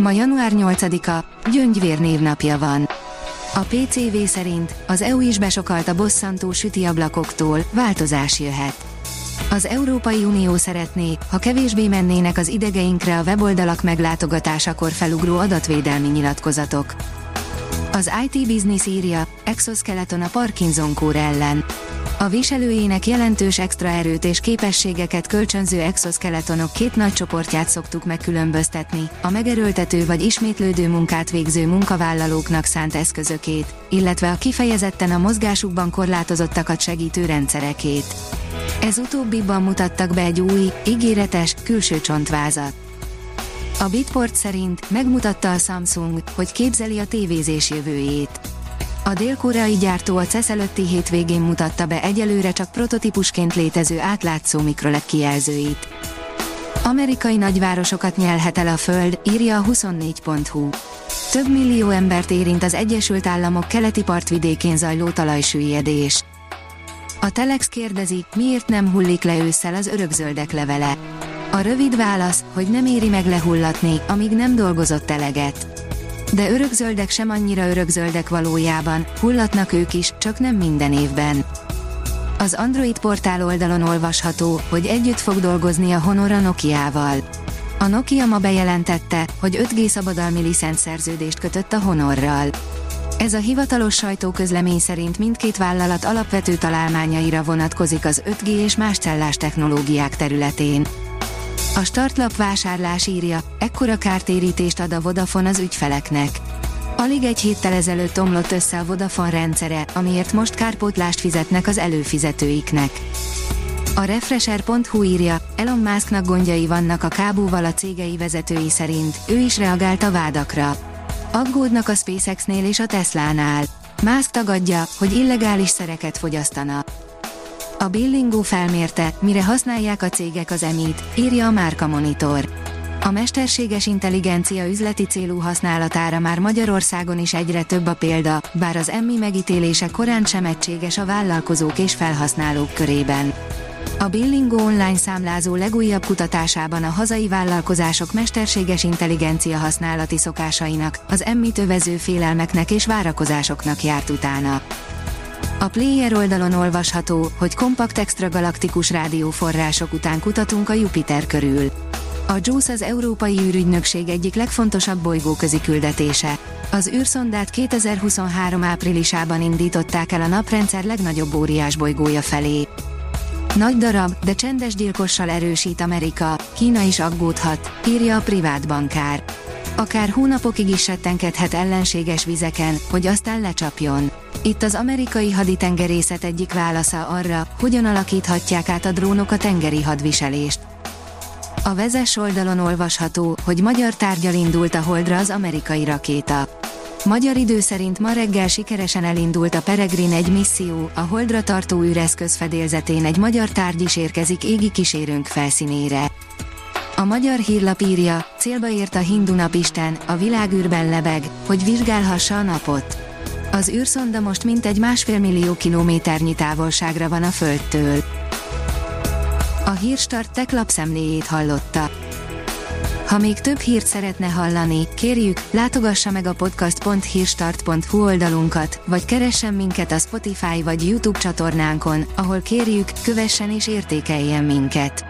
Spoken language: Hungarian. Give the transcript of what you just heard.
Ma január 8-a, Gyöngyvér névnapja van. A PCV szerint az EU is besokalt a bosszantó süti ablakoktól, változás jöhet. Az Európai Unió szeretné, ha kevésbé mennének az idegeinkre a weboldalak meglátogatásakor felugró adatvédelmi nyilatkozatok. Az IT Business írja, exoskeleton a Parkinson kór ellen. A viselőjének jelentős extra erőt és képességeket kölcsönző exoskeletonok két nagy csoportját szoktuk megkülönböztetni, a megerőltető vagy ismétlődő munkát végző munkavállalóknak szánt eszközökét, illetve a kifejezetten a mozgásukban korlátozottakat segítő rendszerekét. Ez utóbbiban mutattak be egy új, ígéretes, külső csontvázat. A Bitport szerint megmutatta a Samsung, hogy képzeli a tévézés jövőjét. A dél-koreai gyártó a CES előtti hétvégén mutatta be egyelőre csak prototípusként létező átlátszó mikroLED kijelzőit. Amerikai nagyvárosokat nyelhet el a Föld, írja a 24.hu. Több millió embert érint az Egyesült Államok keleti partvidékén zajló talajsüllyedés. A Telex kérdezi, miért nem hullik le ősszel az örökzöldek levele. A rövid válasz, hogy nem éri meg lehullatni, amíg nem dolgozott eleget. De örökzöldek sem annyira örökzöldek valójában, hullatnak ők is, csak nem minden évben. Az Android portál oldalon olvasható, hogy együtt fog dolgozni a Honor a Nokia-val. A Nokia ma bejelentette, hogy 5G szabadalmi licenszerződést kötött a Honorral. Ez a hivatalos sajtóközlemény szerint mindkét vállalat alapvető találmányaira vonatkozik az 5G és más cellás technológiák területén. A startlap vásárlás írja, ekkora kártérítést ad a Vodafone az ügyfeleknek. Alig egy héttel ezelőtt omlott össze a Vodafone rendszere, amiért most kárpótlást fizetnek az előfizetőiknek. A Refresher.hu írja, Elon Musknak gondjai vannak a kábúval a cégei vezetői szerint, ő is reagált a vádakra. Aggódnak a SpaceX-nél és a Tesla-nál. Musk tagadja, hogy illegális szereket fogyasztana. A Billingó felmérte, mire használják a cégek az emit, írja a Márka Monitor. A mesterséges intelligencia üzleti célú használatára már Magyarországon is egyre több a példa, bár az emmi megítélése korán sem egységes a vállalkozók és felhasználók körében. A Billingo online számlázó legújabb kutatásában a hazai vállalkozások mesterséges intelligencia használati szokásainak, az emmi tövező félelmeknek és várakozásoknak járt utána. A Player oldalon olvasható, hogy kompakt extra galaktikus rádióforrások után kutatunk a Jupiter körül. A JUICE az Európai űrügynökség egyik legfontosabb bolygóközi küldetése. Az űrszondát 2023 áprilisában indították el a naprendszer legnagyobb óriás bolygója felé. Nagy darab, de csendes gyilkossal erősít Amerika, Kína is aggódhat, írja a privát bankár. Akár hónapokig is settenkedhet ellenséges vizeken, hogy aztán lecsapjon. Itt az amerikai haditengerészet egyik válasza arra, hogyan alakíthatják át a drónok a tengeri hadviselést. A vezes oldalon olvasható, hogy magyar tárgyal indult a Holdra az amerikai rakéta. Magyar idő szerint ma reggel sikeresen elindult a Peregrine egy misszió, a Holdra tartó űreszköz fedélzetén egy magyar tárgy is érkezik égi kísérőnk felszínére. A magyar hírlap írja, célba ért a hindu napisten, a világűrben lebeg, hogy vizsgálhassa a napot. Az űrszonda most mintegy másfél millió kilométernyi távolságra van a Földtől. A Hírstart tech lapszemléjét hallotta. Ha még több hírt szeretne hallani, kérjük, látogassa meg a podcast.hírstart.hu oldalunkat, vagy keressen minket a Spotify vagy YouTube csatornánkon, ahol kérjük, kövessen és értékeljen minket.